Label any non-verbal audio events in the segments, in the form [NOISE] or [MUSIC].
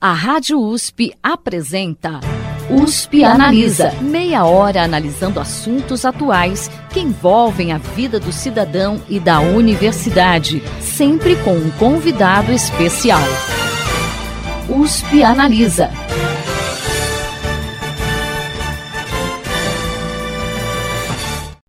A Rádio USP apresenta USP Analisa. Meia hora analisando assuntos atuais que envolvem a vida do cidadão e da universidade, sempre com um convidado especial. USP Analisa.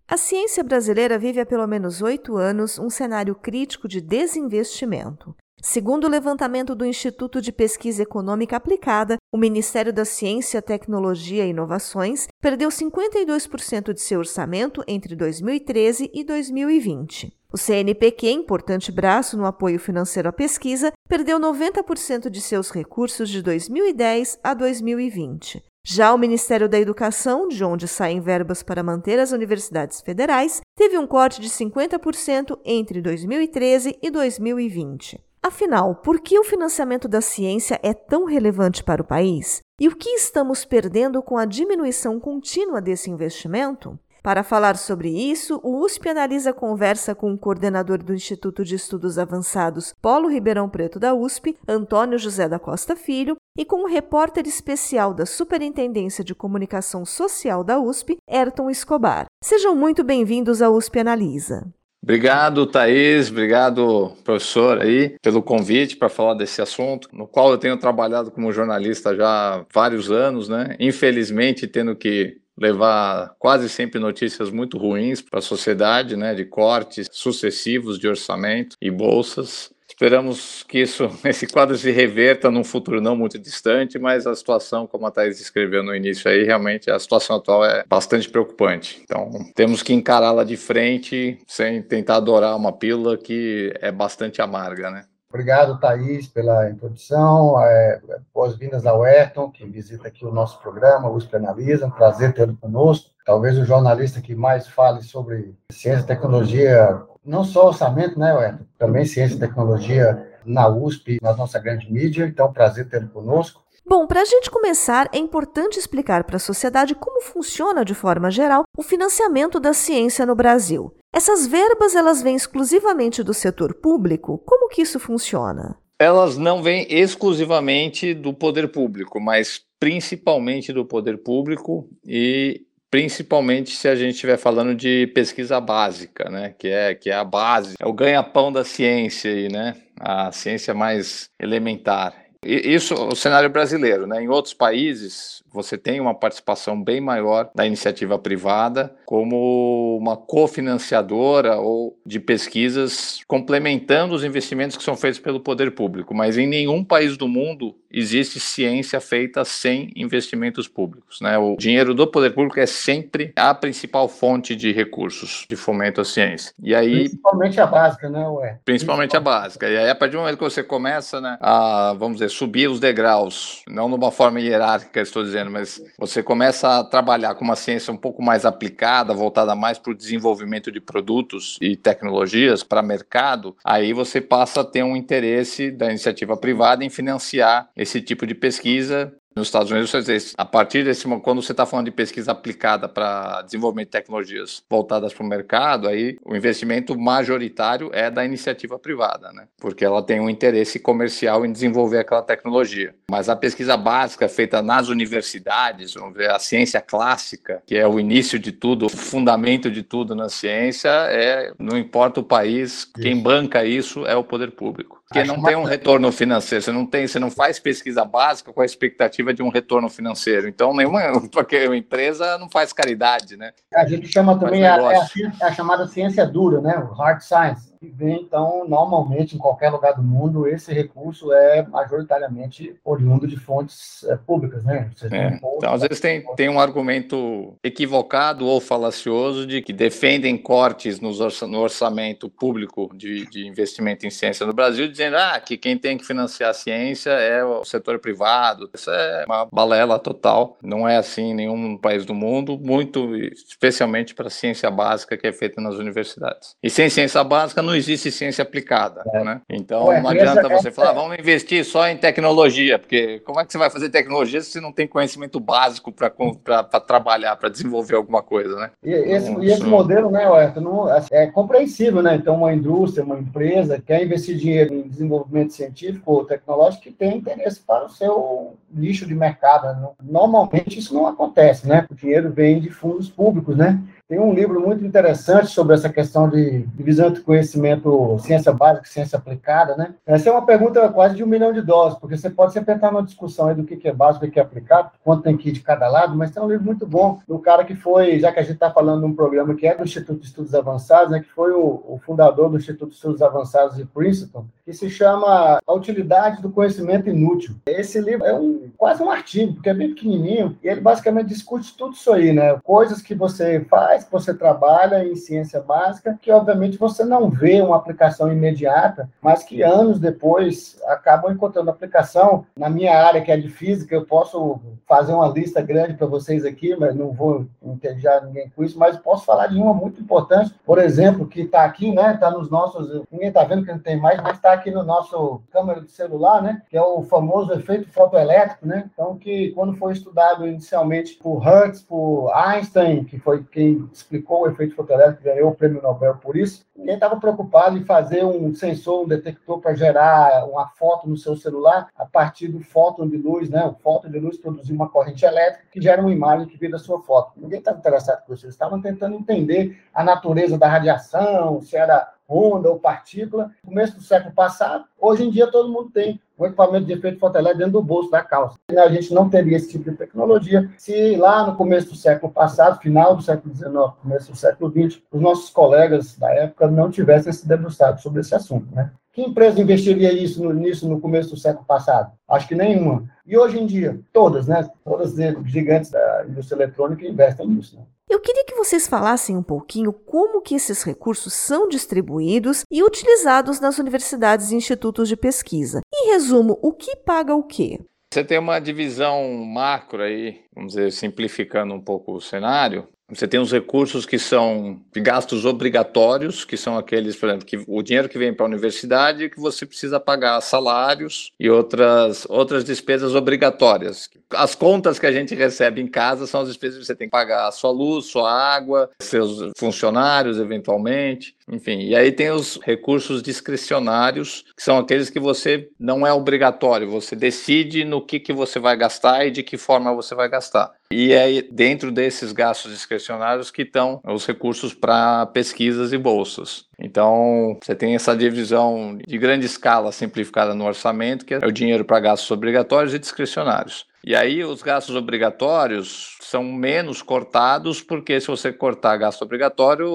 A ciência brasileira vive há pelo menos oito anos um cenário crítico de desinvestimento. Segundo o levantamento do Instituto de Pesquisa Econômica Aplicada, o Ministério da Ciência, Tecnologia e Inovações perdeu 52% de seu orçamento entre 2013 e 2020. O CNPq, importante braço no apoio financeiro à pesquisa, perdeu 90% de seus recursos de 2010 a 2020. Já o Ministério da Educação, de onde saem verbas para manter as universidades federais, teve um corte de 50% entre 2013 e 2020. Afinal, por que o financiamento da ciência é tão relevante para o país? E o que estamos perdendo com a diminuição contínua desse investimento? Para falar sobre isso, o USP Analisa conversa com o coordenador do Instituto de Estudos Avançados Polo Ribeirão Preto da USP, Antônio José da Costa Filho, e com o repórter especial da Superintendência de Comunicação Social da USP, Ayrton Escobar. Sejam muito bem-vindos ao USP Analisa. Obrigado, Thaís, obrigado, professor, aí, pelo convite para falar desse assunto, no qual eu tenho trabalhado como jornalista já há vários anos, né? Infelizmente, tendo que levar quase sempre notícias muito ruins para a sociedade, né, de cortes sucessivos de orçamento e bolsas. Esperamos que isso, [LAUGHS] esse quadro se reverta num futuro não muito distante, mas a situação, como a Thais descreveu no início aí, realmente a situação atual é bastante preocupante. Então, temos que encará-la de frente sem tentar adorar uma pílula que é bastante amarga, né? Obrigado, Thaís, pela introdução. É, Boas-vindas ao Ayrton, que visita aqui o nosso programa, o USP Analisa. Um prazer tê-lo conosco. Talvez o jornalista que mais fale sobre ciência e tecnologia não só orçamento, né, Wellington? Também ciência e tecnologia na USP, na nossa grande mídia. Então, prazer tê-lo conosco. Bom, para a gente começar, é importante explicar para a sociedade como funciona, de forma geral, o financiamento da ciência no Brasil. Essas verbas, elas vêm exclusivamente do setor público? Como que isso funciona? Elas não vêm exclusivamente do poder público, mas principalmente do poder público e principalmente se a gente estiver falando de pesquisa básica, né, que é que é a base, é o ganha-pão da ciência aí, né, a ciência mais elementar. Isso o cenário brasileiro, né? Em outros países você tem uma participação bem maior da iniciativa privada como uma cofinanciadora ou de pesquisas complementando os investimentos que são feitos pelo poder público, mas em nenhum país do mundo existe ciência feita sem investimentos públicos, né? O dinheiro do poder público é sempre a principal fonte de recursos de fomento à ciência. E aí principalmente a básica, né, ué? Principalmente a básica. E aí a partir do momento que você começa, né, a, vamos dizer, subir os degraus, não numa forma hierárquica, estou dizendo dizendo, mas você começa a trabalhar com uma ciência um pouco mais aplicada, voltada mais para o desenvolvimento de produtos e tecnologias para mercado, aí você passa a ter um interesse da iniciativa privada em financiar esse tipo de pesquisa nos Estados Unidos, a partir desse quando você está falando de pesquisa aplicada para desenvolvimento de tecnologias voltadas para o mercado, aí o investimento majoritário é da iniciativa privada, né? Porque ela tem um interesse comercial em desenvolver aquela tecnologia. Mas a pesquisa básica feita nas universidades, vamos ver, a ciência clássica, que é o início de tudo, o fundamento de tudo na ciência, é não importa o país, quem banca isso é o poder público. Porque não tem um retorno financeiro, você não tem, você não faz pesquisa básica com a expectativa de um retorno financeiro. Então, nenhuma [LAUGHS] porque a empresa não faz caridade, né? A gente chama também a, a, a, chamada ciência dura, né? O hard science que vem, então, normalmente, em qualquer lugar do mundo, esse recurso é majoritariamente oriundo de fontes é, públicas, né? É. Então, às vezes tem, tem um argumento equivocado ou falacioso de que defendem cortes nos orça, no orçamento público de, de investimento em ciência no Brasil, dizendo ah, que quem tem que financiar a ciência é o setor privado. Isso é uma balela total. Não é assim em nenhum país do mundo, muito especialmente para a ciência básica que é feita nas universidades. E sem ciência básica não existe ciência aplicada, é. né? Então Ué, não adianta essa, você falar, vamos investir só em tecnologia, porque como é que você vai fazer tecnologia se você não tem conhecimento básico para trabalhar, para desenvolver alguma coisa, né? E esse, e esse modelo, né, Ué, não, é compreensível, né? Então uma indústria, uma empresa quer investir dinheiro em desenvolvimento científico ou tecnológico que tem interesse para o seu nicho de mercado. Normalmente isso não acontece, né? O dinheiro vem de fundos públicos, né? Tem um livro muito interessante sobre essa questão de divisão de conhecimento, ciência básica e ciência aplicada, né? Essa é uma pergunta quase de um milhão de dólares, porque você pode sempre entrar numa discussão aí do que é básico e o que é aplicado, quanto tem que ir de cada lado, mas tem um livro muito bom do cara que foi, já que a gente está falando de um programa que é do Instituto de Estudos Avançados, né, que foi o, o fundador do Instituto de Estudos Avançados de Princeton, que se chama A Utilidade do Conhecimento Inútil. Esse livro é um, quase um artigo, porque é bem pequenininho, e ele basicamente discute tudo isso aí, né? Coisas que você faz que você trabalha em ciência básica, que obviamente você não vê uma aplicação imediata, mas que anos depois acabam encontrando aplicação. Na minha área, que é de física, eu posso fazer uma lista grande para vocês aqui, mas não vou entediar ninguém com isso, mas posso falar de uma muito importante, por exemplo, que está aqui, né? Está nos nossos. Ninguém está vendo que não tem mais, mas está aqui no nosso câmera de celular, né? Que é o famoso efeito fotoelétrico, né? Então, que quando foi estudado inicialmente por Hertz, por Einstein, que foi quem explicou o efeito fotoelétrico, ganhou o prêmio Nobel por isso. Ninguém estava preocupado em fazer um sensor, um detector para gerar uma foto no seu celular a partir do fóton de luz, né? O fóton de luz produzir uma corrente elétrica que gera uma imagem que vira a sua foto. Ninguém estava interessado com isso. Eles estavam tentando entender a natureza da radiação, se era onda ou partícula, no começo do século passado. Hoje em dia todo mundo tem um equipamento de efeito fotoelétrico dentro do bolso da calça. A gente não teria esse tipo de tecnologia se lá no começo do século passado, final do século XIX, começo do século XX, os nossos colegas da época não tivessem se debruçado sobre esse assunto. Né? Que empresa investiria isso no, nisso no começo do século passado? Acho que nenhuma. E hoje em dia, todas, né? Todas as gigantes da indústria eletrônica investem nisso. Né? Eu queria que vocês falassem um pouquinho como que esses recursos são distribuídos e utilizados nas universidades e institutos de pesquisa. Em resumo, o que paga o quê? Você tem uma divisão macro aí, vamos dizer, simplificando um pouco o cenário, você tem os recursos que são gastos obrigatórios, que são aqueles, por exemplo, que o dinheiro que vem para a universidade que você precisa pagar salários e outras, outras despesas obrigatórias. As contas que a gente recebe em casa são as despesas que você tem que pagar a sua luz, sua água, seus funcionários, eventualmente. Enfim, e aí tem os recursos discricionários, que são aqueles que você não é obrigatório, você decide no que, que você vai gastar e de que forma você vai gastar. E é dentro desses gastos discricionários que estão os recursos para pesquisas e bolsas. Então, você tem essa divisão de grande escala simplificada no orçamento, que é o dinheiro para gastos obrigatórios e discricionários. E aí os gastos obrigatórios são menos cortados, porque se você cortar gasto obrigatório,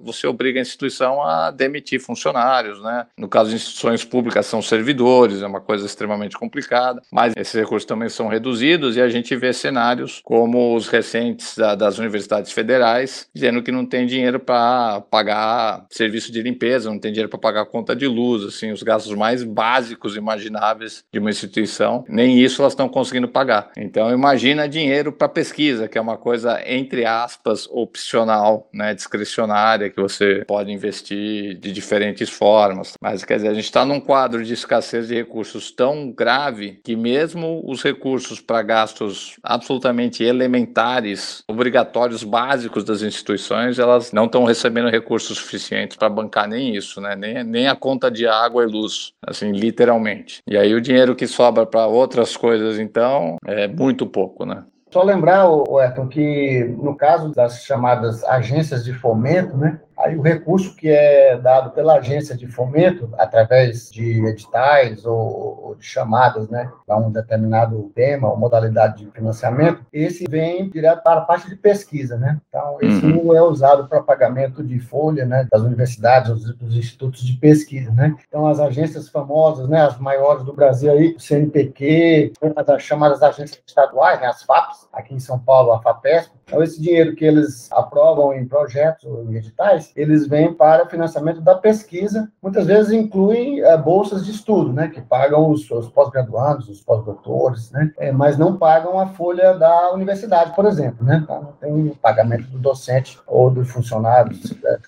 você obriga a instituição a demitir funcionários, né? No caso de instituições públicas, são servidores, é uma coisa extremamente complicada, mas esses recursos também são reduzidos e a gente vê cenários como os recentes da, das universidades federais, dizendo que não tem dinheiro para pagar serviço de limpeza, não tem dinheiro para pagar conta de luz, assim, os gastos mais básicos imagináveis de uma instituição, nem isso elas estão conseguindo pagar. Então, imagina dinheiro para pesquisa pesquisa, que é uma coisa, entre aspas, opcional, né, discricionária, que você pode investir de diferentes formas. Mas, quer dizer, a gente está num quadro de escassez de recursos tão grave que mesmo os recursos para gastos absolutamente elementares, obrigatórios, básicos das instituições, elas não estão recebendo recursos suficientes para bancar nem isso, né, nem, nem a conta de água e luz, assim, literalmente. E aí o dinheiro que sobra para outras coisas, então, é muito pouco, né? Só lembrar, Ayrton, que no caso das chamadas agências de fomento, né, Aí o recurso que é dado pela agência de fomento, através de editais ou, ou de chamadas, né, para um determinado tema ou modalidade de financiamento, esse vem direto para a parte de pesquisa, né? Então, esse uhum. é usado para pagamento de folha, né, das universidades, dos, dos, institutos de pesquisa, né? Então, as agências famosas, né, as maiores do Brasil aí, o CNPq, as chamadas agências estaduais, né, as FAPs, aqui em São Paulo, a FAPESP, então, esse dinheiro que eles aprovam em projetos ou em editais, eles vêm para financiamento da pesquisa. Muitas vezes incluem é, bolsas de estudo, né, que pagam os, os pós-graduandos, os pós-doutores, né, é, mas não pagam a folha da universidade, por exemplo. Né, então, não tem pagamento do docente ou do funcionário é,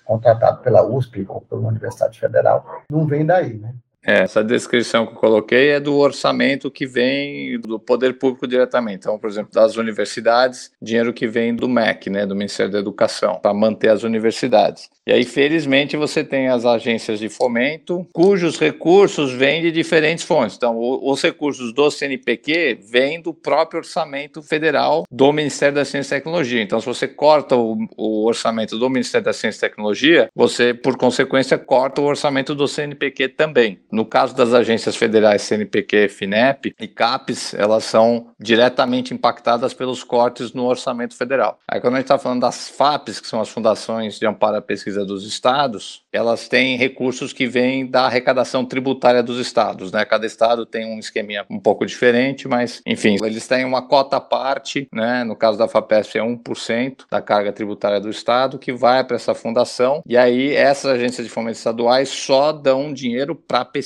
pela USP ou pela Universidade Federal. Não vem daí. Né. É, essa descrição que eu coloquei é do orçamento que vem do poder público diretamente. Então, por exemplo, das universidades, dinheiro que vem do MEC, né, do Ministério da Educação, para manter as universidades. E aí, felizmente, você tem as agências de fomento, cujos recursos vêm de diferentes fontes. Então, os recursos do CNPq vêm do próprio orçamento federal do Ministério da Ciência e Tecnologia. Então, se você corta o, o orçamento do Ministério da Ciência e Tecnologia, você, por consequência, corta o orçamento do CNPq também. No caso das agências federais CNPq, FINEP e CAPES, elas são diretamente impactadas pelos cortes no orçamento federal. Aí, quando a gente está falando das FAPES, que são as fundações de amparo à pesquisa dos estados, elas têm recursos que vêm da arrecadação tributária dos estados, né? Cada estado tem um esqueminha um pouco diferente, mas, enfim, eles têm uma cota à parte, né? No caso da FAPESP é 1% da carga tributária do estado que vai para essa fundação, e aí essas agências de fomento estaduais só dão dinheiro para pesquisa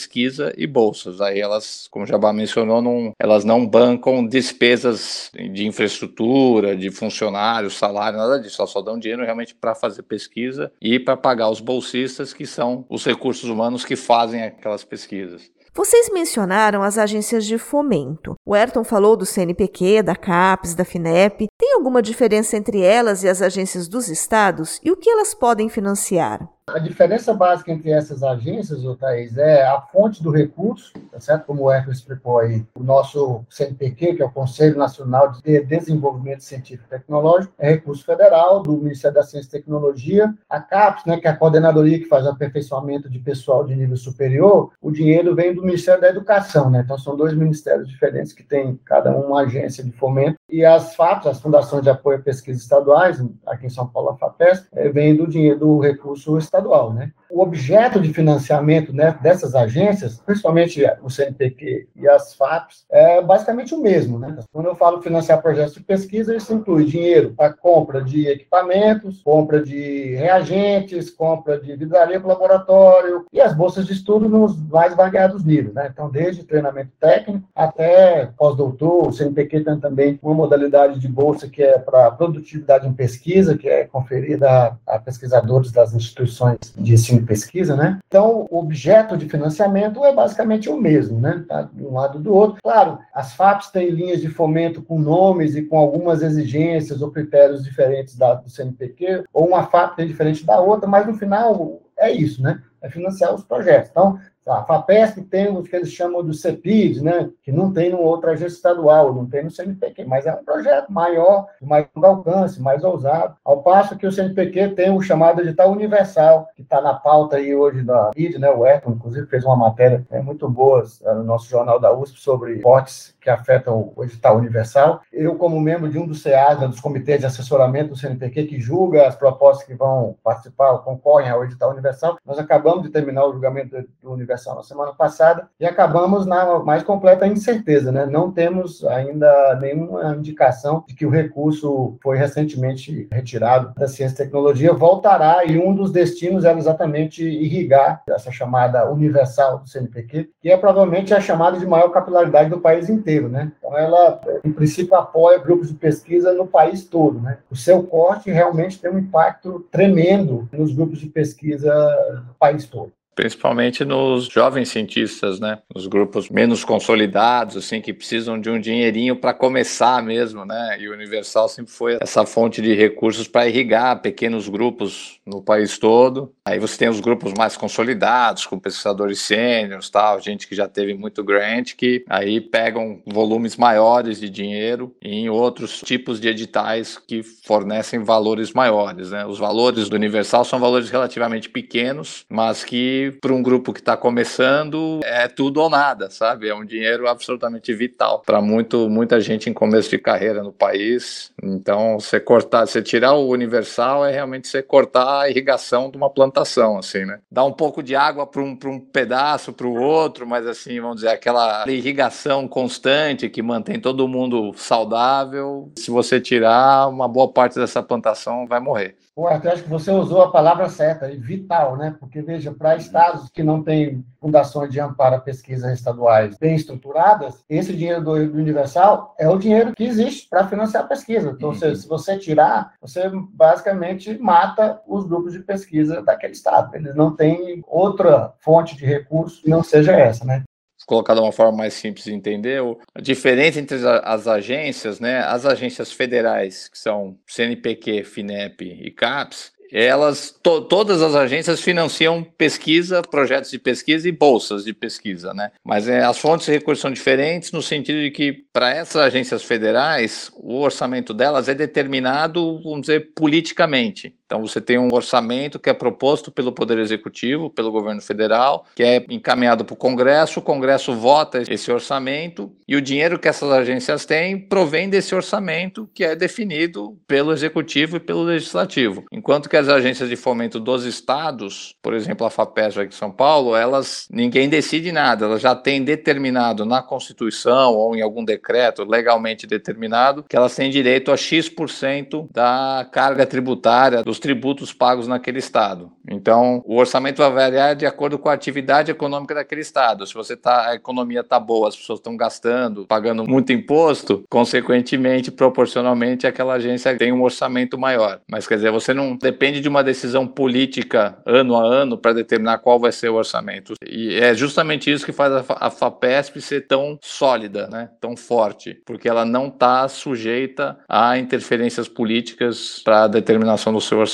e bolsas. Aí elas, como Jabá mencionou, não, elas não bancam despesas de infraestrutura, de funcionários, salário, nada disso. Elas só dão dinheiro realmente para fazer pesquisa e para pagar os bolsistas, que são os recursos humanos que fazem aquelas pesquisas. Vocês mencionaram as agências de fomento. O Ayrton falou do CNPq, da CAPES, da FINEP. Tem alguma diferença entre elas e as agências dos estados? E o que elas podem financiar? A diferença básica entre essas agências, Thaís, é a fonte do recurso, tá certo? Como o Eco explicou aí, o nosso CNPq, que é o Conselho Nacional de Desenvolvimento Científico e Tecnológico, é recurso federal do Ministério da Ciência e Tecnologia. A CAPES, né, que é a coordenadoria que faz o aperfeiçoamento de pessoal de nível superior, o dinheiro vem do Ministério da Educação, né? Então são dois ministérios diferentes que têm cada um uma agência de fomento. E as FAPs, as Fundações de Apoio à Pesquisa Estaduais, aqui em São Paulo, a FAPES, é, vem do dinheiro do recurso estadual, né? O objeto de financiamento né, dessas agências, principalmente o CNPq e as FAPs, é basicamente o mesmo, né? Quando eu falo financiar projetos de pesquisa, isso inclui dinheiro para compra de equipamentos, compra de reagentes, compra de vidraria para laboratório e as bolsas de estudo nos mais variados níveis, né? Então, desde treinamento técnico até pós-doutor, o CNPq tem também uma modalidade de bolsa que é para produtividade em pesquisa, que é conferida a, pesquisadores das instituições de ensino pesquisa, né? Então, o objeto de financiamento é basicamente o mesmo, né? Tá de um lado do outro. Claro, as FAPs têm linhas de fomento com nomes e com algumas exigências ou critérios diferentes da, do CNPq, ou uma FAP tem diferente da outra, mas no final é isso, né? É financiar os projetos. Então, a FAPESP tem o que eles chamam do CEPID, né, que não tem em outra agência estadual, não tem no CNPq, mas é um projeto maior, de mais alcance, mais ousado. Ao passo que o CNPq tem o chamado edital universal, que está na pauta aí hoje da mídia, né, o Eco, inclusive, fez uma matéria é, muito boa é, no nosso jornal da USP sobre portes que afetam o edital universal. Eu, como membro de um dos CAs, né, dos comitês de assessoramento do CNPq, que julga as propostas que vão participar, concorrem ao edital universal, nós acabamos de terminar o julgamento do universal na semana passada e acabamos na mais completa incerteza, né? Não temos ainda nenhuma indicação de que o recurso foi recentemente retirado da ciência e tecnologia, voltará e um dos destinos era exatamente irrigar essa chamada universal do CNPq, que é provavelmente a chamada de maior capilaridade do país inteiro, né? Então ela, em princípio, apoia grupos de pesquisa no país todo, né? O seu corte realmente tem um impacto tremendo nos grupos de pesquisa do país todo principalmente nos jovens cientistas, né? Nos grupos menos consolidados, assim, que precisam de um dinheirinho para começar mesmo, né? E o Universal sempre foi essa fonte de recursos para irrigar pequenos grupos no país todo. Aí você tem os grupos mais consolidados, com pesquisadores sêniores, tal, gente que já teve muito grant, que aí pegam volumes maiores de dinheiro em outros tipos de editais que fornecem valores maiores, né? Os valores do Universal são valores relativamente pequenos, mas que para um grupo que está começando é tudo ou nada, sabe? É um dinheiro absolutamente vital para muito muita gente em começo de carreira no país. Então, você cortar, você tirar o universal é realmente você cortar a irrigação de uma plantação, assim, né? Dá um pouco de água para um, um pedaço, para o outro, mas assim, vamos dizer, aquela irrigação constante que mantém todo mundo saudável. Se você tirar, uma boa parte dessa plantação vai morrer. Pô, eu acho que você usou a palavra certa, vital, né? Porque, veja, para estados que não têm fundações de amparo a pesquisas estaduais bem estruturadas, esse dinheiro do, Universal é o dinheiro que existe para financiar a pesquisa. Então, uhum. se, se, você tirar, você basicamente mata os grupos de pesquisa daquela naquele estado. Eles não têm outra fonte de recurso que não seja essa, né? Colocar de uma forma mais simples de entender, a diferença entre as agências, né, as agências federais, que são CNPq, FINEP e CAPES, elas, to, todas as agências financiam pesquisa, projetos de pesquisa e bolsas de pesquisa, né? Mas é, as fontes de recursos são diferentes no sentido de que, para essas agências federais, o orçamento delas é determinado, vamos dizer, politicamente. Então, você tem um orçamento que é proposto pelo Poder Executivo, pelo governo federal, que é encaminhado para o Congresso, o Congresso vota esse orçamento e o dinheiro que essas agências têm provém desse orçamento que é definido pelo Executivo e pelo Legislativo. Enquanto que as agências de fomento dos estados, por exemplo, a FAPES aqui em São Paulo, elas ninguém decide nada, elas já têm determinado na Constituição ou em algum decreto legalmente determinado que elas têm direito a X% da carga tributária do os tributos pagos naquele estado. Então, o orçamento vai variar de acordo com a atividade econômica daquele estado. Se você tá, a economia está boa, as pessoas estão gastando, pagando muito imposto, consequentemente, proporcionalmente, aquela agência tem um orçamento maior. Mas quer dizer, você não depende de uma decisão política ano a ano para determinar qual vai ser o orçamento. E é justamente isso que faz a FAPESP ser tão sólida, né? tão forte, porque ela não está sujeita a interferências políticas para a determinação do seu orçamento.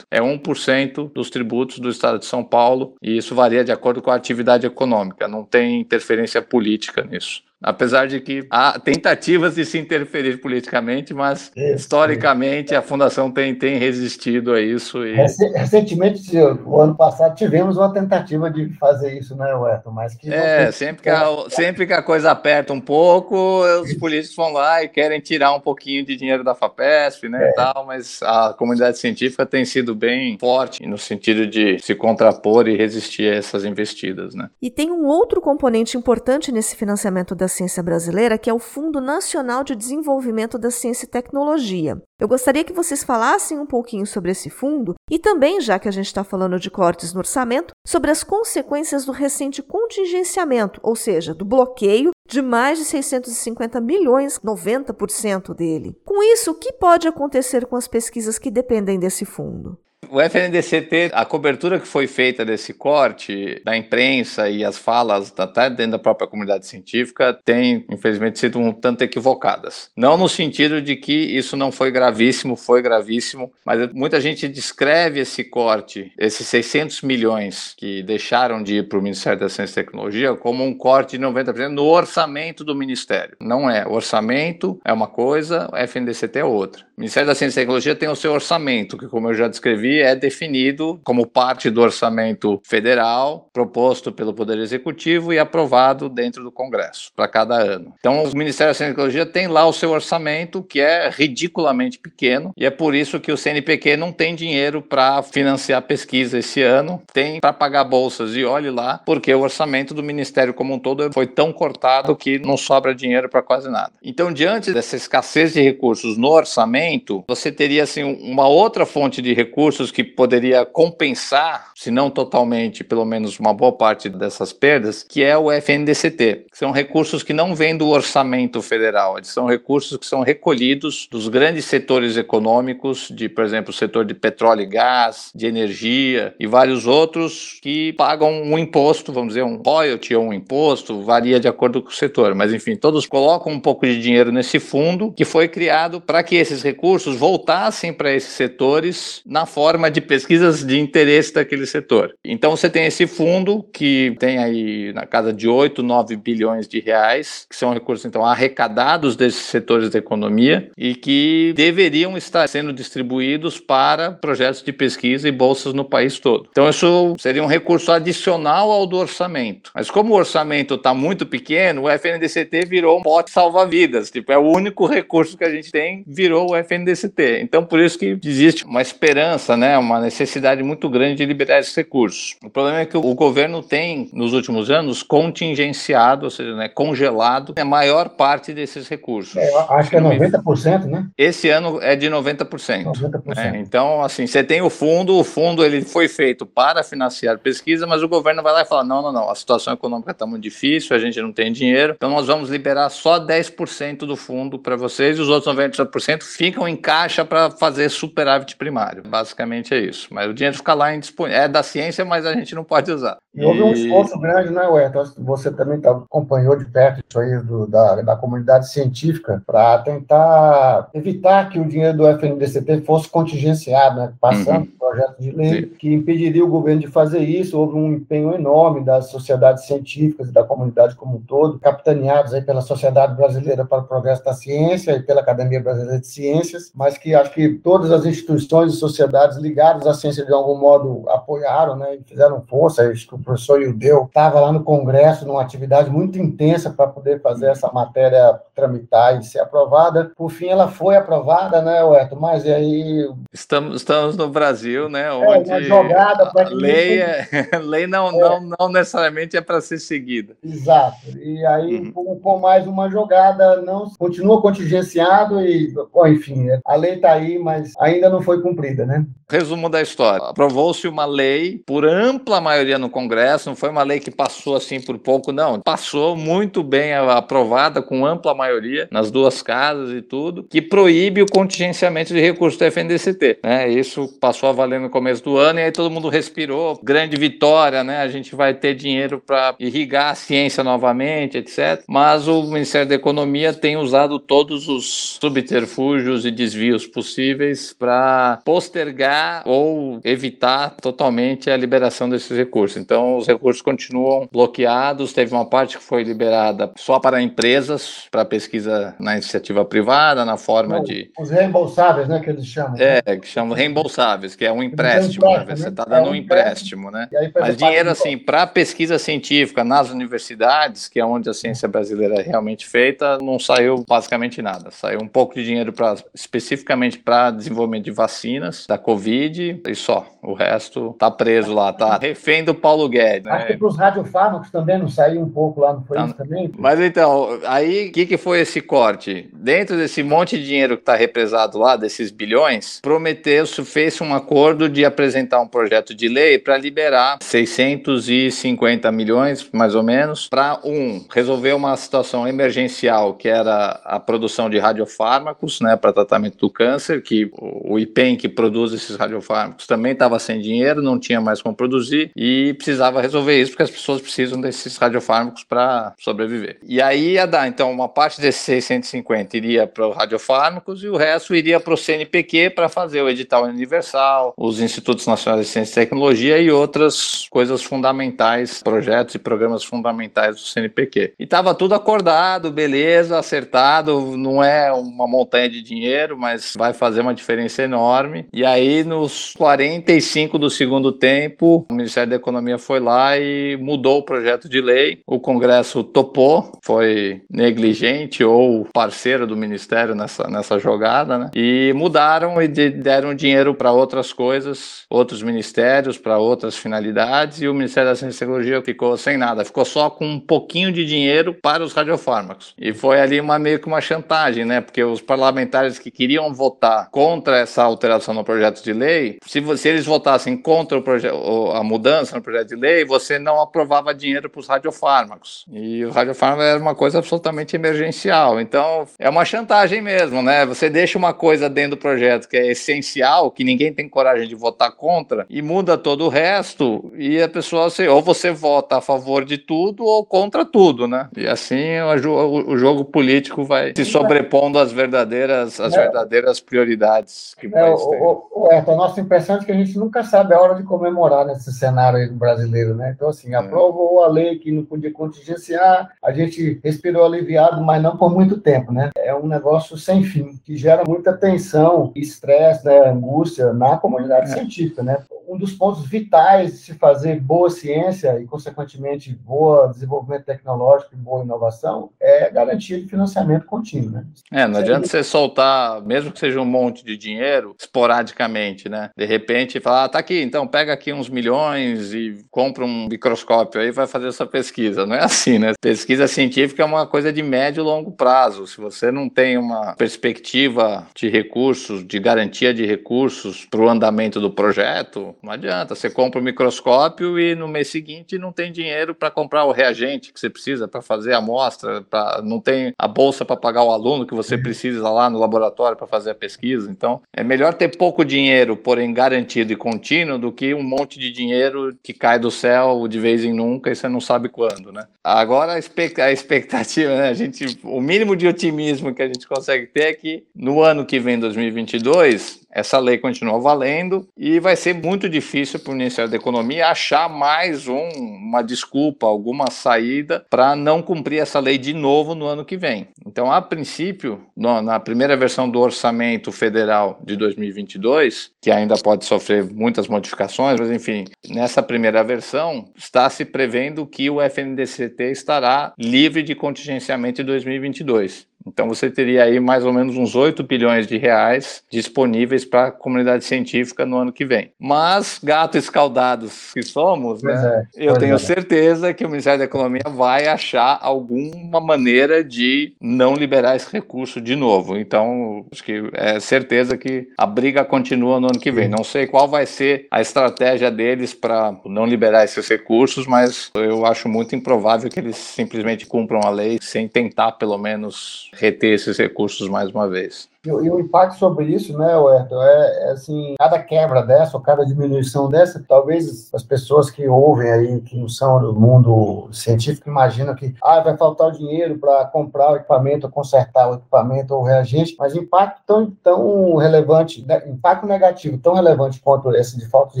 É 1% dos tributos do Estado de São Paulo e isso varia de acordo com a atividade econômica, não tem interferência política nisso. Apesar de que há tentativas de se interferir politicamente, mas isso, historicamente isso. a Fundação tem, tem resistido a isso. E... Recentemente, o ano passado, tivemos uma tentativa de fazer isso, né, Wellington? Mas que é, sempre que, a, sempre que a coisa aperta um pouco, os políticos vão lá e querem tirar um pouquinho de dinheiro da FAPESP, né, é. tal, mas a comunidade científica tem sido bem forte no sentido de se contrapor e resistir a essas investidas, né? E tem um outro componente importante nesse financiamento da ciência brasileira, que é o Fundo Nacional de Desenvolvimento da Ciência e Tecnologia. Eu gostaria que vocês falassem um pouquinho sobre esse fundo e também, já que a gente está falando de cortes no orçamento, sobre as consequências do recente contingenciamento, ou seja, do bloqueio de mais de 650 milhões, 90% dele. Com isso, o que pode acontecer com as pesquisas que dependem desse fundo? O FNDCT, a cobertura que foi feita desse corte da imprensa e as falas até dentro da própria comunidade científica tem, infelizmente, sido um tanto equivocadas. Não no sentido de que isso não foi gravíssimo, foi gravíssimo, mas muita gente descreve esse corte, esses 600 milhões que deixaram de ir para o Ministério da Ciência e Tecnologia, como um corte de 90% no orçamento do Ministério. Não é. O orçamento é uma coisa, o FNDCT é outra. Ministério da Ciência e Tecnologia tem o seu orçamento, que, como eu já descrevi, é definido como parte do orçamento federal, proposto pelo Poder Executivo e aprovado dentro do Congresso para cada ano. Então, o Ministério da Ciência e Tecnologia tem lá o seu orçamento, que é ridiculamente pequeno, e é por isso que o CNPq não tem dinheiro para financiar pesquisa esse ano, tem para pagar bolsas, e olhe lá, porque o orçamento do Ministério como um todo foi tão cortado que não sobra dinheiro para quase nada. Então, diante dessa escassez de recursos no orçamento, você teria assim, uma outra fonte de recursos que poderia compensar, se não totalmente, pelo menos uma boa parte dessas perdas, que é o FNDCT. São recursos que não vêm do orçamento federal, eles são recursos que são recolhidos dos grandes setores econômicos, de, por exemplo, o setor de petróleo e gás, de energia e vários outros que pagam um imposto, vamos dizer, um royalty ou um imposto, varia de acordo com o setor, mas enfim, todos colocam um pouco de dinheiro nesse fundo que foi criado para que esses recursos voltassem para esses setores na forma de pesquisas de interesse daquele setor. Então você tem esse fundo que tem aí na casa de 8, 9 bilhões de reais, que são recursos então arrecadados desses setores da economia e que deveriam estar sendo distribuídos para projetos de pesquisa e bolsas no país todo. Então isso seria um recurso adicional ao do orçamento. Mas como o orçamento está muito pequeno, o FNDCT virou um pote salva-vidas. Tipo, é o único recurso que a gente tem, virou o FNDCT. Então, por isso que existe uma esperança, né, uma necessidade muito grande de liberar esses recursos. O problema é que o governo tem, nos últimos anos, contingenciado, ou seja, né, congelado a maior parte desses recursos. É, acho que é 90%, né? Esse ano é de 90%. 90%. Né? Então, assim, você tem o fundo, o fundo ele foi feito para financiar pesquisa, mas o governo vai lá e fala: não, não, não, a situação econômica está muito difícil, a gente não tem dinheiro, então nós vamos liberar só 10% do fundo para vocês e os outros 90% ficam em caixa para fazer superávit primário. Basicamente é isso. Mas o dinheiro fica lá indisponível. É da ciência, mas a gente não pode usar. E houve um esforço grande, né, Wellington? Você também tá, acompanhou de perto isso aí do, da, da comunidade científica para tentar evitar que o dinheiro do FNDCT fosse contingenciado, né? Passando uhum. projeto de lei Sim. que impediria o governo de fazer isso. Houve um empenho enorme das sociedades científicas e da comunidade como um todo, capitaneados aí pela Sociedade Brasileira para o Progresso da Ciência e pela Academia Brasileira de Ciências, mas que acho que todas as instituições e sociedades ligadas à ciência de algum modo apoiaram, né? E fizeram força. Acho que o professor Ildeu estava lá no Congresso numa atividade muito intensa para poder fazer essa matéria tramitar e ser aprovada. Por fim, ela foi aprovada, né, Ueto? Mas e aí. Estamos, estamos no Brasil, né? Onde é uma jogada para que. Lei, é, [LAUGHS] lei não, é. não, não necessariamente é para ser seguida. Exato. E aí, uhum. com, com, mais uma jogada, não continua contingenciado e, bom, enfim, a lei está aí, mas ainda não foi cumprida, né? Resumo da história: aprovou-se uma lei por ampla maioria no Congresso, não foi uma lei que passou assim por pouco, não. Passou muito bem aprovada, com ampla maioria, nas duas casas e tudo, que proíbe o contingenciamento de recursos do FNDCT. Né? Isso passou a valer no começo do ano e aí todo mundo respirou. Grande vitória, né? A gente vai ter dinheiro para irrigar a ciência novamente, etc. Mas o Ministério da Economia tem usado todos os subterfúgios e desvios possíveis para postergar ou evitar totalmente a liberação desses recursos. Então, os recursos continuam bloqueados. Teve uma parte que foi liberada só para empresas, para pesquisa na iniciativa privada, na forma Não, de. Os reembolsáveis, né? Que eles chamam. É, né? que chamam reembolsáveis, que é um empréstimo, né? Você está dando é um empréstimo, né? Mas dinheiro, assim, para pesquisa científica nas universidades, que é onde a ciência brasileira é realmente feita, não saiu basicamente nada. Saiu um pouco de dinheiro para especificamente para desenvolvimento de vacinas da Covid e só. O resto tá preso lá, tá refém do Paulo Guedes. Acho né? que para os radiofármacos também não saiu um pouco lá, não foi tá. isso também? Mas então, aí o que, que foi esse corte? Dentro desse monte de dinheiro que está represado lá, desses bilhões, prometeu-se, fez um acordo de apresentar um projeto de lei para liberar 650 milhões, mais ou menos, para, um, resolver uma situação emergencial, que era a produção de radiofármacos, né, para tratamento do câncer, que o IPEM, que produz esses radiofármacos, também estava sem dinheiro, não tinha mais como produzir, e precisava resolver isso, porque as pessoas precisam desses radiofármacos para sobreviver. E aí ia dar, então, uma parte desses 650 iria para os radiofármacos e o resto iria para o CNPq para fazer o edital universal, os Institutos Nacionais de Ciência e Tecnologia e outras coisas fundamentais, projetos e programas fundamentais do CNPq. E estava tudo acordado, beleza, acertado, não é uma montanha de dinheiro, mas vai fazer uma diferença enorme. E aí, nos 45 do segundo tempo, o Ministério da Economia foi lá e mudou o projeto de lei. O Congresso topou, foi negligente ou parceiro do Ministério nessa, nessa jogada, né? E mudaram e deram dinheiro para outras coisas, outros ministérios, para outras finalidades, e o Ministério da Ciência e Tecnologia ficou sem nada, ficou só com um pouquinho de dinheiro para os radiofármacos. E foi ali uma meio que uma chantagem, né? Porque os parlamentares que queriam votar contra essa alteração no projeto de lei, se, se eles votassem contra o projeto, a mudança no projeto de lei, você não aprovava dinheiro para os radiofármacos. E o radiofármaco era uma coisa absolutamente emergencial. Então, é uma chantagem mesmo, né? Você deixa uma coisa dentro do projeto que é essencial, que ninguém tem coragem de votar contra, e muda todo o resto, e a pessoa, assim, ou você vota a favor de tudo ou contra tudo, né? E assim o, o jogo político vai se sobrepondo às verdadeiras, às é. verdadeiras prioridades que é, o, o, o, a nossa impressão é que a gente nunca sabe a hora de comemorar nesse cenário aí brasileiro, né? Então, assim, é. aprovou a lei que não podia contingenciar, a gente respirou aliviado, mas não por muito tempo, né? É um negócio sem fim, que gera muita tensão, estresse, né, angústia na comunidade é. científica, né? Um dos pontos vitais de se fazer boa ciência e, consequentemente, boa desenvolvimento tecnológico e boa inovação é garantia de financiamento contínuo, né? É, não adianta você soltar, mesmo que seja um monte de dinheiro, esporadicamente, né? De repente, falar, ah, tá aqui, então pega aqui uns milhões e compra um microscópio aí vai fazer essa pesquisa. Não é assim, né? Pesquisa científica é uma coisa de médio e longo prazo. Se você não tem uma perspectiva de recursos, de garantia de recursos para o andamento do projeto, Não adianta. Você compra o microscópio e no mês seguinte não tem dinheiro para comprar o reagente que você precisa para fazer a amostra, pra, não tem a bolsa para pagar o aluno que você precisa lá no laboratório para fazer a pesquisa. Então, é melhor ter pouco dinheiro, porém garantido e contínuo, do que um monte de dinheiro que cai do céu de vez em nunca e você não sabe quando, né? Agora a expectativa, né? A gente, o mínimo de otimismo que a gente consegue ter é que no ano que vem, 2022, essa lei continua valendo e vai ser muito difícil para o Ministério da Economia achar mais um, uma desculpa, alguma saída para não cumprir essa lei de novo no ano que vem. Então, a princípio, no, na primeira versão do orçamento federal de 2022, que ainda pode sofrer muitas modificações, mas enfim, nessa primeira versão está se prevendo que o FNDCT estará livre de contingenciamento em 2022. Então você teria aí mais ou menos uns 8 bilhões de reais disponíveis para a comunidade científica no ano que vem. Mas, gatos escaldados que somos, né, é, eu tenho é. certeza que o Ministério da Economia vai achar alguma maneira de não liberar esse recurso de novo. Então, acho que é certeza que a briga continua no ano que vem. Não sei qual vai ser a estratégia deles para não liberar esses recursos, mas eu acho muito improvável que eles simplesmente cumpram a lei sem tentar, pelo menos, reter esses recursos mais uma vez. E, o impacto sobre isso, né, Werton, é, é, assim, cada quebra dessa, ou cada diminuição dessa, talvez as pessoas que ouvem aí, que não são do mundo científico, imaginam que ah, vai faltar o dinheiro para comprar o equipamento, consertar o equipamento ou o reagente, mas impacto tão, tão relevante, né, impacto negativo tão relevante quanto esse de falta de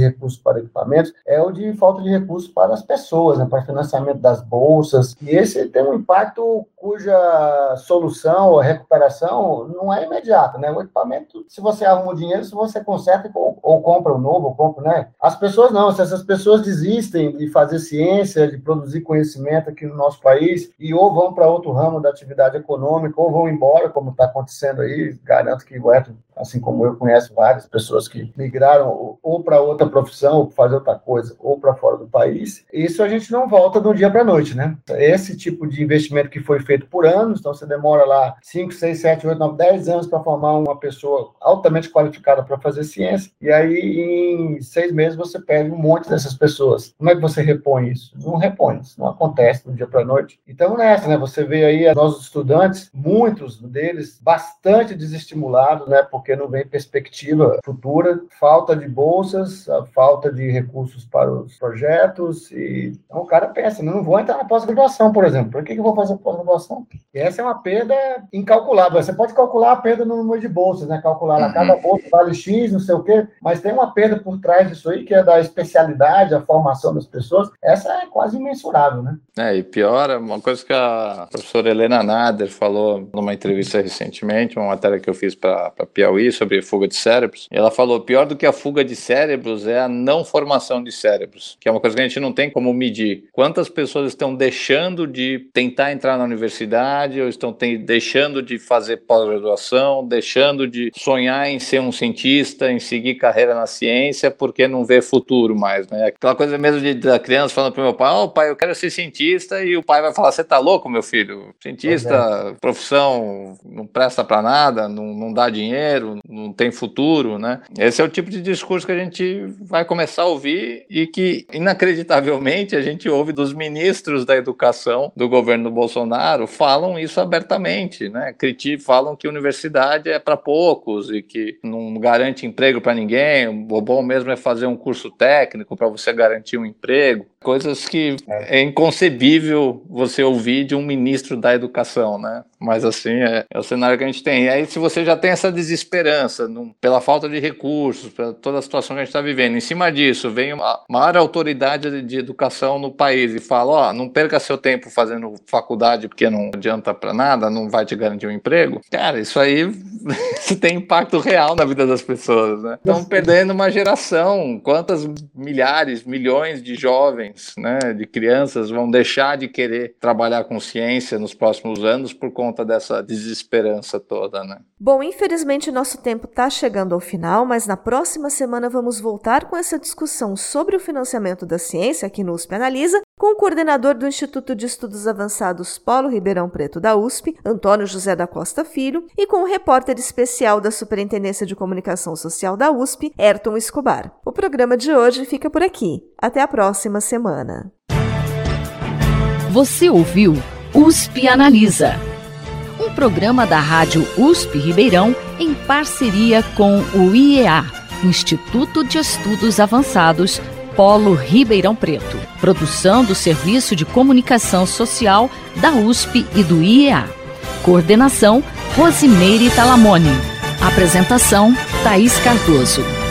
recursos para equipamentos, é o de falta de recursos para as pessoas, né, para financiamento das bolsas, e esse tem um impacto cuja solução ou recuperação não é imediata imediata, né? O equipamento, se você arruma o dinheiro, se você conserta ou, ou compra o um novo, ou compra, né? As pessoas não, se essas pessoas desistem de fazer ciência, de produzir conhecimento aqui no nosso país e ou vão para outro ramo da atividade econômica ou vão embora, como está acontecendo aí, garanto que o Eto assim como eu conheço várias pessoas que migraram ou para outra profissão, ou fazer outra coisa, ou para fora do país. Isso a gente não volta de um dia para a noite, né? Esse tipo de investimento que foi feito por anos, então você demora lá 5, 6, 7, 8, 9, 10 anos para formar uma pessoa altamente qualificada para fazer ciência, e aí em seis meses você perde um monte dessas pessoas. Como é que você repõe isso? Não repõe, isso não acontece de um dia para a noite. Então, nessa, né? Você vê aí nossos estudantes, muitos deles bastante desestimulados, né? Porque porque não vem perspectiva futura, falta de bolsas, falta de recursos para os projetos, e então o cara pensa, não vou entrar na pós-graduação, por exemplo, por que, eu vou fazer pós-graduação? E essa é uma perda incalculável, você pode calcular a perda no número de bolsas, né, calcular lá, cada uhum. bolsa vale X, não sei o quê, mas tem uma perda por trás disso aí, que é da especialidade, a formação das pessoas, essa é quase imensurável, né? É, e pior, uma coisa que a professora Helena Nader falou numa entrevista recentemente, uma matéria que eu fiz para Piauí, Piauí sobre fuga de cérebros. ela falou: pior do que a fuga de cérebros é a não formação de cérebros, que é uma coisa que a gente não tem como medir. Quantas pessoas estão deixando de tentar entrar na universidade, ou estão tem, deixando de fazer pós-graduação, deixando de sonhar em ser um cientista, em seguir carreira na ciência, porque não vê futuro mais, né? Aquela coisa mesmo de, da criança falando para meu pai: Ó, oh, pai, eu quero ser cientista, e o pai vai falar: Você tá louco, meu filho? Cientista, é. profissão, não presta para nada, não, não dá dinheiro não tem futuro, né? Esse é o tipo de discurso que a gente vai começar a ouvir e que, inacreditavelmente, a gente ouve dos ministros da educação do governo Bolsonaro falam isso abertamente, né? Criticam, falam que universidade é para poucos e que não garante emprego para ninguém, o bom mesmo é fazer um curso técnico para você garantir um emprego. Coisas que é. inconcebível você ouvir de um ministro da educação, né? Mas assim, é, é, o cenário que a gente tem. E aí, se você já tem essa desesperança num, pela falta de recursos, pela toda a situação que a gente está vivendo, em cima disso, vem uma maior autoridade de, de educação no país e fala: ó, oh, não perca seu tempo fazendo faculdade porque não adianta para nada, não vai te garantir um emprego. Cara, isso aí [LAUGHS] tem impacto real na vida das pessoas, né? Estão perdendo uma geração. Quantas milhares, milhões de jovens, né, de crianças vão deixar de querer trabalhar com ciência nos próximos anos por conta dessa desesperança toda, né? Bom, infelizmente nosso tempo está chegando ao final, mas na próxima semana vamos voltar com essa discussão sobre o financiamento da ciência aqui no USP Analisa, com o coordenador do Instituto de Estudos Avançados Polo Ribeirão Preto da USP, Antônio José da Costa Filho, e com o repórter especial da Superintendência de Comunicação Social da USP, Ayrton Escobar. O programa de hoje fica por aqui. Até a próxima semana. Você ouviu USP Analisa um programa da Rádio USP Ribeirão em parceria com o IEA, Instituto de Estudos Avançados, Polo Ribeirão Preto. Produção do Serviço de Comunicação Social da USP e do IEA. Coordenação Rosimeire Talamone. Apresentação Thaís Cardoso.